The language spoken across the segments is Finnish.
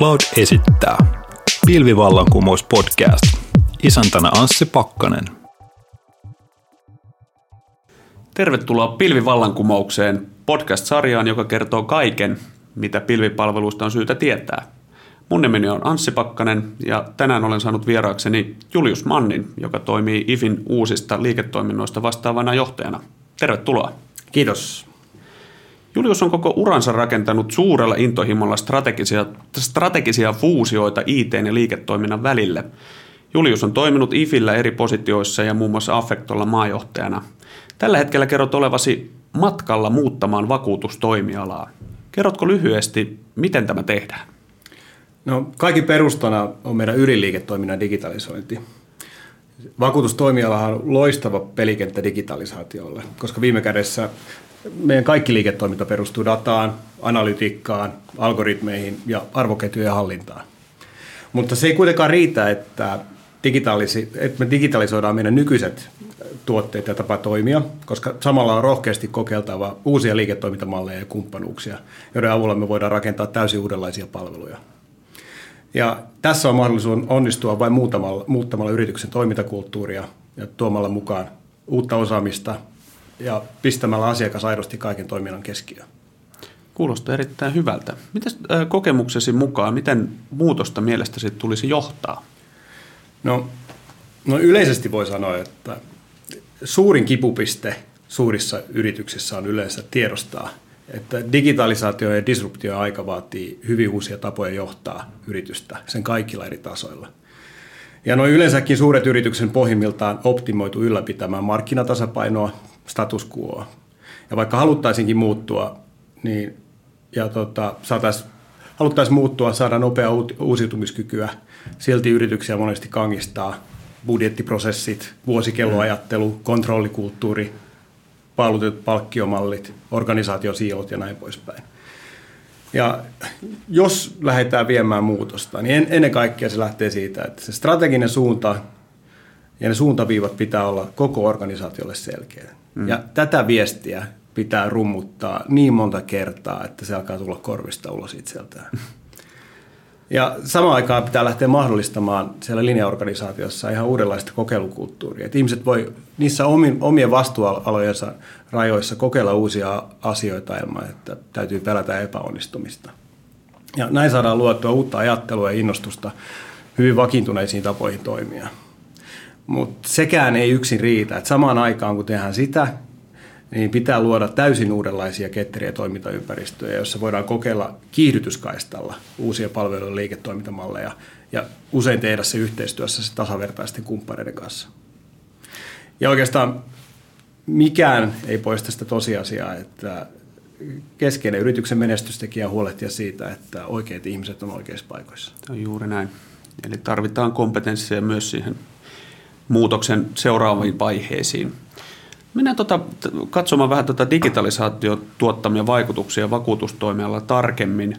Cloud esittää Pilvivallankumous podcast. Isäntänä Anssi Pakkanen. Tervetuloa Pilvivallankumoukseen podcast-sarjaan, joka kertoo kaiken, mitä pilvipalveluista on syytä tietää. Mun nimeni on Anssi Pakkanen ja tänään olen saanut vieraakseni Julius Mannin, joka toimii IFin uusista liiketoiminnoista vastaavana johtajana. Tervetuloa. Kiitos. Julius on koko uransa rakentanut suurella intohimolla strategisia, strategisia fuusioita IT- ja liiketoiminnan välille. Julius on toiminut IFillä eri positioissa ja muun muassa Affectolla maajohtajana. Tällä hetkellä kerrot olevasi matkalla muuttamaan vakuutustoimialaa. Kerrotko lyhyesti, miten tämä tehdään? No, kaikki perustana on meidän yliliiketoiminnan digitalisointi. Vakuutustoimialahan on loistava pelikenttä digitalisaatiolle, koska viime kädessä meidän kaikki liiketoiminta perustuu dataan, analytiikkaan, algoritmeihin ja arvoketjujen hallintaan. Mutta se ei kuitenkaan riitä, että, digitaalisi, että me digitalisoidaan meidän nykyiset tuotteet ja tapa toimia, koska samalla on rohkeasti kokeiltava uusia liiketoimintamalleja ja kumppanuuksia, joiden avulla me voidaan rakentaa täysin uudenlaisia palveluja. Ja tässä on mahdollisuus onnistua vain muuttamalla, muuttamalla yrityksen toimintakulttuuria ja tuomalla mukaan uutta osaamista ja pistämällä asiakas aidosti kaiken toiminnan keskiöön. Kuulostaa erittäin hyvältä. Miten kokemuksesi mukaan, miten muutosta mielestäsi tulisi johtaa? No, no yleisesti voi sanoa, että suurin kipupiste suurissa yrityksissä on yleensä tiedostaa, että digitalisaatio ja disruptio aika vaatii hyvin uusia tapoja johtaa yritystä sen kaikilla eri tasoilla. Ja noin yleensäkin suuret yrityksen pohjimmiltaan optimoitu ylläpitämään markkinatasapainoa, status quoa. Ja vaikka haluttaisinkin muuttua, niin ja tota, saatais, haluttaisiin muuttua, saada nopea uusiutumiskykyä, silti yrityksiä monesti kangistaa budjettiprosessit, vuosikelloajattelu, kontrollikulttuuri, paalutetut palkkiomallit, organisaatiosiilot ja näin poispäin. Ja jos lähdetään viemään muutosta, niin ennen kaikkea se lähtee siitä, että se strateginen suunta ja ne suuntaviivat pitää olla koko organisaatiolle selkeä. Mm. Ja tätä viestiä pitää rummuttaa niin monta kertaa, että se alkaa tulla korvista ulos itseltään. Ja samaan aikaan pitää lähteä mahdollistamaan siellä linjaorganisaatiossa ihan uudenlaista kokeilukulttuuria. Että ihmiset voi niissä omien vastuualojensa rajoissa kokeilla uusia asioita ilman, että täytyy pelätä epäonnistumista. Ja näin saadaan luotua uutta ajattelua ja innostusta hyvin vakiintuneisiin tapoihin toimia. Mutta sekään ei yksin riitä. Et samaan aikaan kun tehdään sitä, niin pitää luoda täysin uudenlaisia ketteriä toimintaympäristöjä, joissa voidaan kokeilla kiihdytyskaistalla uusia palvelujen liiketoimintamalleja ja usein tehdä se yhteistyössä se tasavertaisten kumppaneiden kanssa. Ja oikeastaan mikään ei poista sitä tosiasiaa, että keskeinen yrityksen menestystekijä on huolehtia siitä, että oikeat ihmiset on oikeissa paikoissa. Se on juuri näin. Eli tarvitaan kompetenssia myös siihen muutoksen seuraaviin vaiheisiin. Mennään tota, katsomaan vähän tätä digitalisaation tuottamia vaikutuksia vakuutustoimialalla tarkemmin.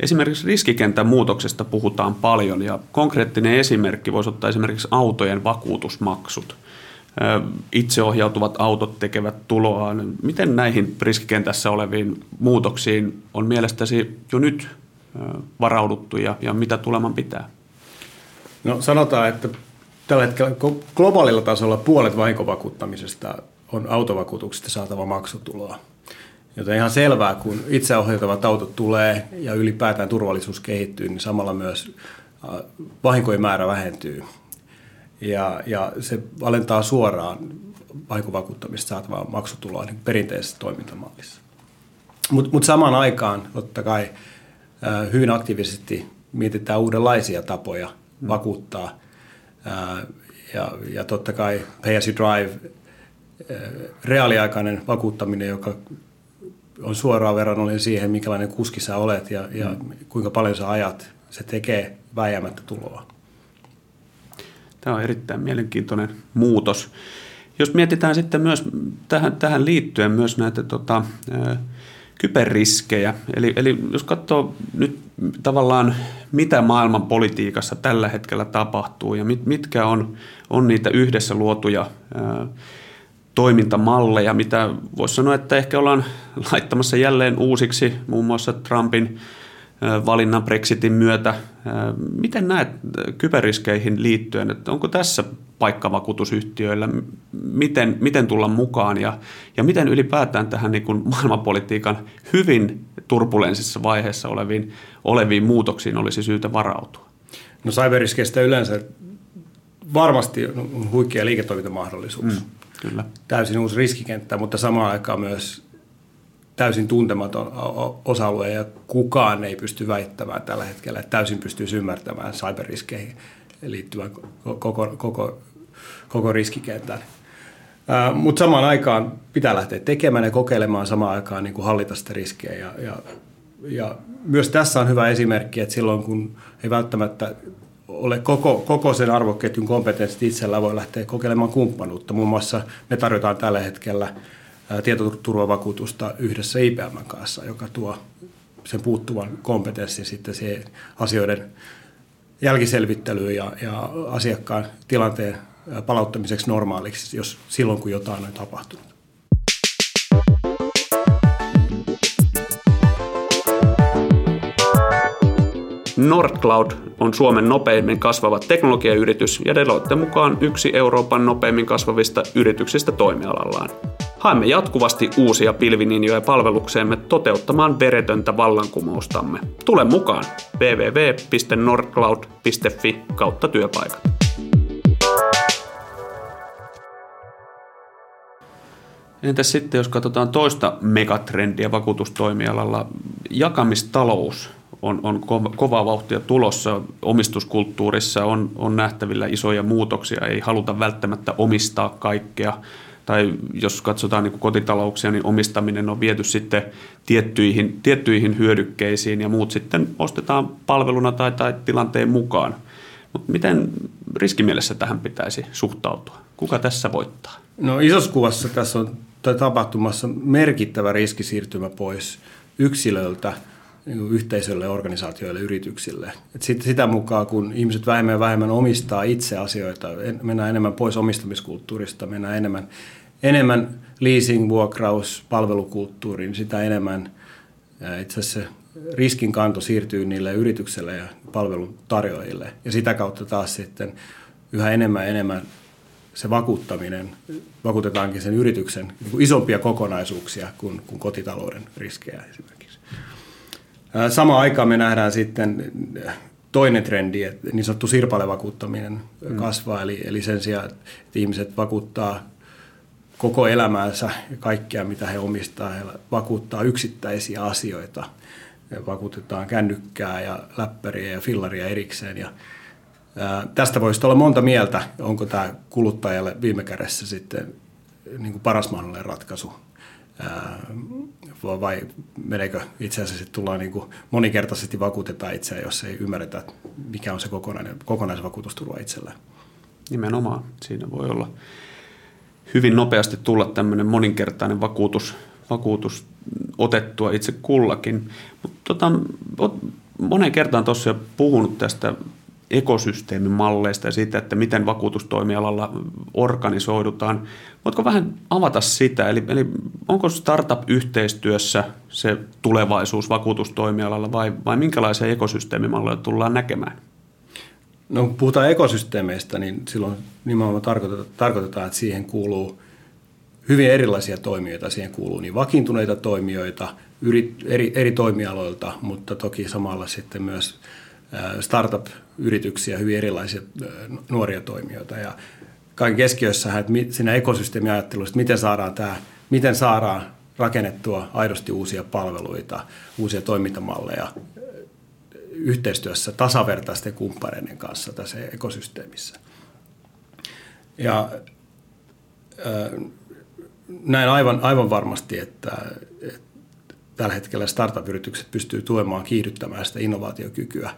Esimerkiksi riskikentän muutoksesta puhutaan paljon ja konkreettinen esimerkki voisi ottaa esimerkiksi autojen vakuutusmaksut. Itseohjautuvat autot tekevät tuloaan. Miten näihin riskikentässä oleviin muutoksiin on mielestäsi jo nyt varauduttu ja, ja mitä tuleman pitää? No sanotaan, että tällä hetkellä globaalilla tasolla puolet vahinkovakuuttamisesta on autovakuutuksesta saatava maksutuloa. Joten ihan selvää, kun itseohjautuvat autot tulee ja ylipäätään turvallisuus kehittyy, niin samalla myös vahinkojen määrä vähentyy. Ja, ja se alentaa suoraan vahinkovakuuttamista saatavaa maksutuloa niin perinteisessä toimintamallissa. Mutta mut samaan aikaan totta kai hyvin aktiivisesti mietitään uudenlaisia tapoja vakuuttaa. Ja, ja totta kai pay as you drive reaaliaikainen vakuuttaminen, joka on suoraan verrannollinen siihen, minkälainen kuski sä olet ja, ja mm. kuinka paljon sä ajat, se tekee väijämättä tuloa. Tämä on erittäin mielenkiintoinen muutos. Jos mietitään sitten myös tähän, tähän liittyen myös näitä tota, kyberriskejä, eli, eli jos katsoo nyt tavallaan mitä maailman politiikassa tällä hetkellä tapahtuu ja mit, mitkä on, on niitä yhdessä luotuja ää, toimintamalleja, mitä voisi sanoa, että ehkä ollaan laittamassa jälleen uusiksi muun muassa Trumpin valinnan Brexitin myötä. Miten näet kyberriskeihin liittyen, että onko tässä paikkavakuutusyhtiöillä, miten, miten tulla mukaan ja, ja miten ylipäätään tähän niin kuin maailmanpolitiikan hyvin turbulenssissa vaiheessa oleviin, oleviin muutoksiin olisi syytä varautua? No cyberriskeistä yleensä varmasti on huikea liiketoimintamahdollisuus. Mm, kyllä. Täysin uusi riskikenttä, mutta samaan aikaan myös täysin tuntematon osa-alue ja kukaan ei pysty väittämään tällä hetkellä, että täysin pystyy ymmärtämään cyberriskeihin liittyvän koko, koko, koko riskikentän. Mutta samaan aikaan pitää lähteä tekemään ja kokeilemaan samaan aikaan niin kuin hallita sitä riskejä. Ja, ja, ja myös tässä on hyvä esimerkki, että silloin kun ei välttämättä ole koko, koko sen arvoketjun kompetenssit itsellä, voi lähteä kokeilemaan kumppanuutta. Muun muassa me tarjotaan tällä hetkellä tietoturvavakuutusta yhdessä IBM kanssa, joka tuo sen puuttuvan kompetenssin sitten siihen asioiden jälkiselvittelyyn ja, ja asiakkaan tilanteen palauttamiseksi normaaliksi, jos silloin kun jotain on tapahtunut. Nordcloud on Suomen nopeimmin kasvava teknologiayritys ja Deloitte mukaan yksi Euroopan nopeimmin kasvavista yrityksistä toimialallaan. Haemme jatkuvasti uusia pilvininjoja palvelukseemme toteuttamaan veretöntä vallankumoustamme. Tule mukaan www.nordcloud.fi kautta työpaikat. Entäs sitten, jos katsotaan toista megatrendiä vakuutustoimialalla, jakamistalous on, on kova vauhtia tulossa. Omistuskulttuurissa on, on nähtävillä isoja muutoksia, ei haluta välttämättä omistaa kaikkea tai jos katsotaan niin kotitalouksia, niin omistaminen on viety sitten tiettyihin, tiettyihin hyödykkeisiin ja muut sitten ostetaan palveluna tai, tai tilanteen mukaan. Mutta miten riskimielessä tähän pitäisi suhtautua? Kuka tässä voittaa? No isossa kuvassa tässä on tapahtumassa merkittävä riskisiirtymä pois yksilöltä niin yhteisölle, organisaatioille, yrityksille. Et sit, sitä mukaan, kun ihmiset vähemmän ja vähemmän omistaa itse asioita, mennään enemmän pois omistamiskulttuurista, mennään enemmän, enemmän leasing, vuokraus, palvelukulttuuriin, niin sitä enemmän itse asiassa riskinkanto siirtyy niille yrityksille ja palvelun tarjoajille. Ja sitä kautta taas sitten yhä enemmän enemmän se vakuuttaminen, vakuutetaankin sen yrityksen niin isompia kokonaisuuksia kuin, kuin kotitalouden riskejä esimerkiksi. Samaan aikaan me nähdään sitten toinen trendi, että niin sanottu sirpalevakuuttaminen mm. kasvaa, eli, eli sen sijaan, että ihmiset vakuuttaa koko elämäänsä ja kaikkea, mitä he omistaa, he vakuuttaa yksittäisiä asioita. He vakuutetaan kännykkää ja läppäriä ja fillaria erikseen. Ja, ää, tästä voisi olla monta mieltä, onko tämä kuluttajalle viime kädessä sitten niin kuin paras mahdollinen ratkaisu vai meneekö itse asiassa tullaan niin kuin monikertaisesti vakuutetaan itseä, jos ei ymmärretä, mikä on se kokonainen, kokonaisvakuutusturva itsellään. Nimenomaan. Siinä voi olla hyvin nopeasti tulla tämmöinen moninkertainen vakuutus, vakuutus otettua itse kullakin. Mutta tota, moneen kertaan tuossa jo puhunut tästä ekosysteemimalleista ja siitä, että miten vakuutustoimialalla organisoidutaan. Voitko vähän avata sitä? Eli, eli onko startup-yhteistyössä se tulevaisuus vakuutustoimialalla vai, vai minkälaisia ekosysteemimalleja tullaan näkemään? No kun puhutaan ekosysteemeistä, niin silloin nimenomaan tarkoitetaan, että siihen kuuluu hyvin erilaisia toimijoita. Siihen kuuluu niin vakiintuneita toimijoita eri, eri toimialoilta, mutta toki samalla sitten myös startup-yrityksiä, hyvin erilaisia nuoria toimijoita. Ja kaiken keskiössähän, että siinä ekosysteemiajattelussa, miten saadaan tämä, miten saadaan rakennettua aidosti uusia palveluita, uusia toimintamalleja yhteistyössä tasavertaisten kumppaneiden kanssa tässä ekosysteemissä. Ja näin aivan, aivan varmasti, että, että tällä hetkellä startup-yritykset pystyy tuemaan, kiihdyttämään sitä innovaatiokykyä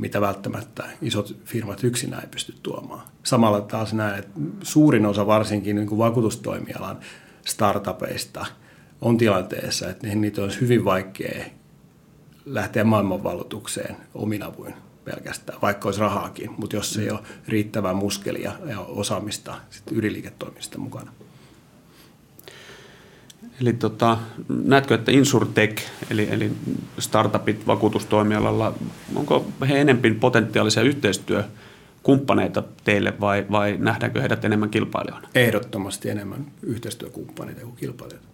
mitä välttämättä isot firmat yksinään ei pysty tuomaan. Samalla taas näen, että suurin osa varsinkin niin kuin vakuutustoimialan startupeista on tilanteessa, että niitä olisi hyvin vaikea lähteä maailmanvalutukseen omin avuin pelkästään, vaikka olisi rahaakin, mutta jos ei ole riittävää muskelia ja osaamista sitten yliliiketoimista mukana. Eli tota, näetkö, että Insurtech, eli, eli startupit vakuutustoimialalla, onko he enemmän potentiaalisia yhteistyökumppaneita teille vai, vai nähdäänkö heidät enemmän kilpailijoina? Ehdottomasti enemmän yhteistyökumppaneita kuin kilpailijoita.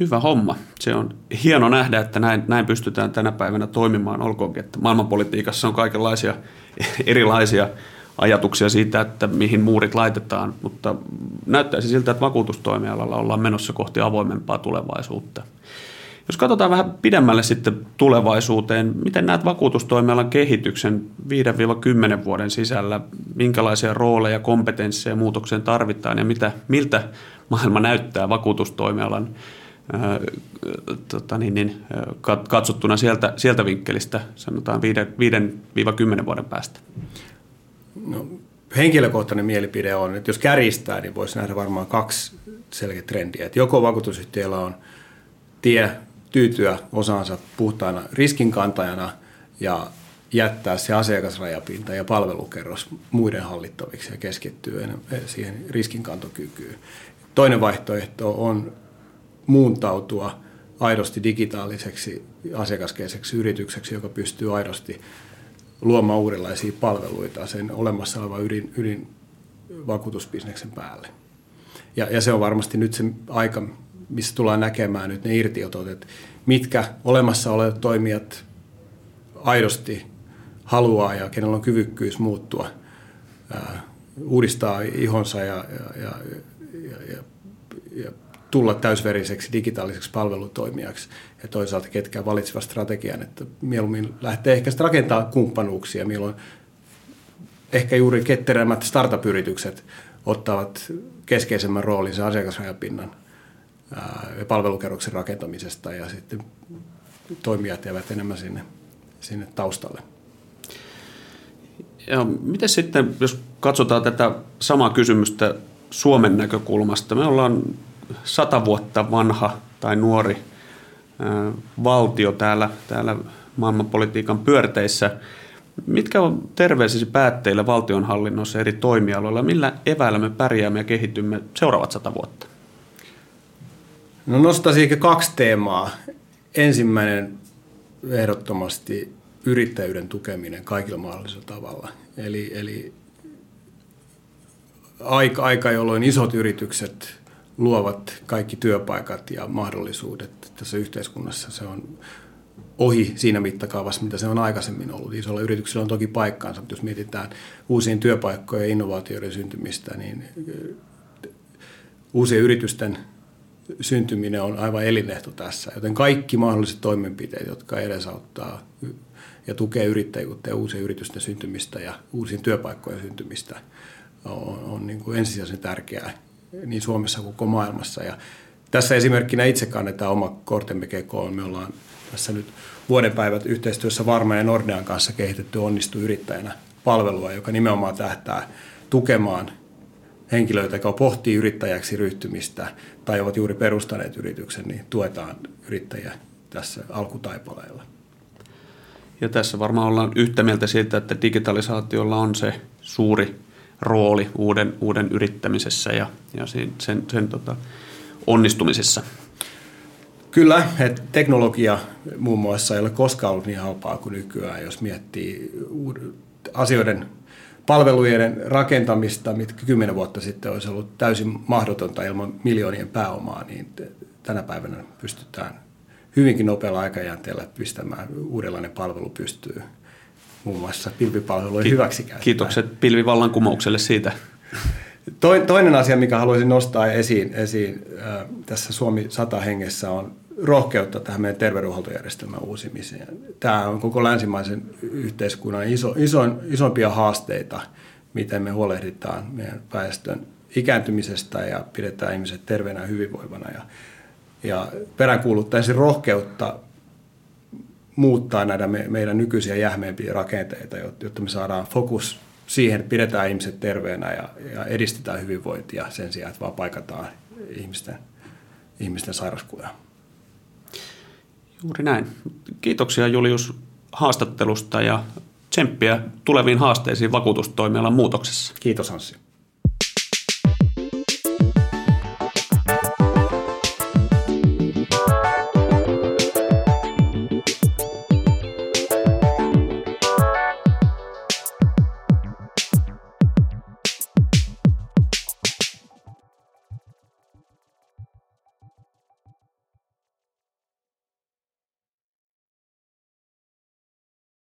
Hyvä homma. Se on hieno nähdä, että näin, näin pystytään tänä päivänä toimimaan, olkoonkin, että maailmanpolitiikassa on kaikenlaisia erilaisia ajatuksia siitä, että mihin muurit laitetaan, mutta näyttäisi siltä, että vakuutustoimialalla ollaan menossa kohti avoimempaa tulevaisuutta. Jos katsotaan vähän pidemmälle sitten tulevaisuuteen, miten näet vakuutustoimialan kehityksen 5-10 vuoden sisällä, minkälaisia rooleja, kompetensseja muutokseen tarvitaan ja mitä, miltä maailma näyttää vakuutustoimialan ää, tota niin, niin, katsottuna sieltä, sieltä vinkkelistä, sanotaan 5-10 vuoden päästä? No, henkilökohtainen mielipide on, että jos kärjistää, niin voisi nähdä varmaan kaksi selkeä trendiä. Että joko vakuutusyhtiöllä on tie tyytyä osaansa puhtaana riskinkantajana ja jättää se asiakasrajapinta ja palvelukerros muiden hallittaviksi ja keskittyä siihen riskinkantokykyyn. Toinen vaihtoehto on muuntautua aidosti digitaaliseksi asiakaskeiseksi yritykseksi, joka pystyy aidosti luomaan uudenlaisia palveluita sen olemassa olevan ydin, ydin vakuutusbisneksen päälle. Ja, ja se on varmasti nyt se aika, missä tullaan näkemään nyt ne irtiotot, että mitkä olemassa olevat toimijat aidosti haluaa ja kenellä on kyvykkyys muuttua, ää, uudistaa ihonsa ja, ja, ja, ja, ja, ja tulla täysveriseksi digitaaliseksi palvelutoimijaksi ja toisaalta ketkä valitsevat strategian, että mieluummin lähtee ehkä rakentaa kumppanuuksia, milloin ehkä juuri ketterämmät startup-yritykset ottavat keskeisemmän roolin sen asiakasrajapinnan ja palvelukerroksen rakentamisesta ja sitten toimijat jäävät enemmän sinne, sinne taustalle. Ja miten sitten, jos katsotaan tätä samaa kysymystä Suomen näkökulmasta, me ollaan sata vuotta vanha tai nuori valtio täällä, täällä maailmanpolitiikan pyörteissä. Mitkä on terveisesi päätteillä valtionhallinnossa eri toimialoilla? Millä eväillä me pärjäämme ja kehitymme seuraavat sata vuotta? No nostaisin ehkä kaksi teemaa. Ensimmäinen ehdottomasti yrittäjyyden tukeminen kaikilla mahdollisilla tavalla. Eli, eli aika, aika, jolloin isot yritykset luovat kaikki työpaikat ja mahdollisuudet tässä yhteiskunnassa. Se on ohi siinä mittakaavassa, mitä se on aikaisemmin ollut. Isolla yrityksillä on toki paikkaansa, mutta jos mietitään uusien työpaikkojen ja innovaatioiden syntymistä, niin uusien yritysten syntyminen on aivan elinehto tässä. Joten kaikki mahdolliset toimenpiteet, jotka edesauttaa ja tukee yrittäjyyttä ja uusien yritysten syntymistä ja uusien työpaikkojen syntymistä, on, on niin kuin ensisijaisen tärkeää niin Suomessa kuin koko maailmassa. Ja tässä esimerkkinä itse kannetaan oma kortemme kekoon. Me ollaan tässä nyt vuoden päivät yhteistyössä Varma ja Nordean kanssa kehitetty onnistu yrittäjänä palvelua, joka nimenomaan tähtää tukemaan henkilöitä, jotka pohtii yrittäjäksi ryhtymistä tai ovat juuri perustaneet yrityksen, niin tuetaan yrittäjiä tässä alkutaipaleella. Ja tässä varmaan ollaan yhtä mieltä siitä, että digitalisaatiolla on se suuri rooli uuden, uuden yrittämisessä ja, ja sen, sen, sen tota, onnistumisessa. Kyllä, että teknologia muun muassa ei ole koskaan ollut niin halpaa kuin nykyään, jos miettii asioiden palvelujen rakentamista, mitkä kymmenen vuotta sitten olisi ollut täysin mahdotonta ilman miljoonien pääomaa, niin tänä päivänä pystytään hyvinkin nopealla aikajänteellä pistämään uudenlainen palvelu pystyy muun muassa pilvipalvelujen Ki- hyväksikäyttöä. Kiitokset pilvivallankumoukselle siitä. Toinen asia, mikä haluaisin nostaa esiin, esiin äh, tässä Suomi 100 hengessä on rohkeutta tähän meidän terveydenhuoltojärjestelmän uusimiseen. Tämä on koko länsimaisen yhteiskunnan iso, iso, isompia haasteita, miten me huolehditaan meidän väestön ikääntymisestä ja pidetään ihmiset terveenä ja hyvinvoivana. Ja, ja peräänkuuluttaisin rohkeutta muuttaa näitä me, meidän nykyisiä jähmeempiä rakenteita, jotta me saadaan fokus siihen, että pidetään ihmiset terveenä ja, ja edistetään hyvinvointia sen sijaan, että vaan paikataan ihmisten, ihmisten sairauskuluja. Juuri näin. Kiitoksia Julius haastattelusta ja tsemppiä tuleviin haasteisiin vakuutustoimialan muutoksessa. Kiitos Anssi.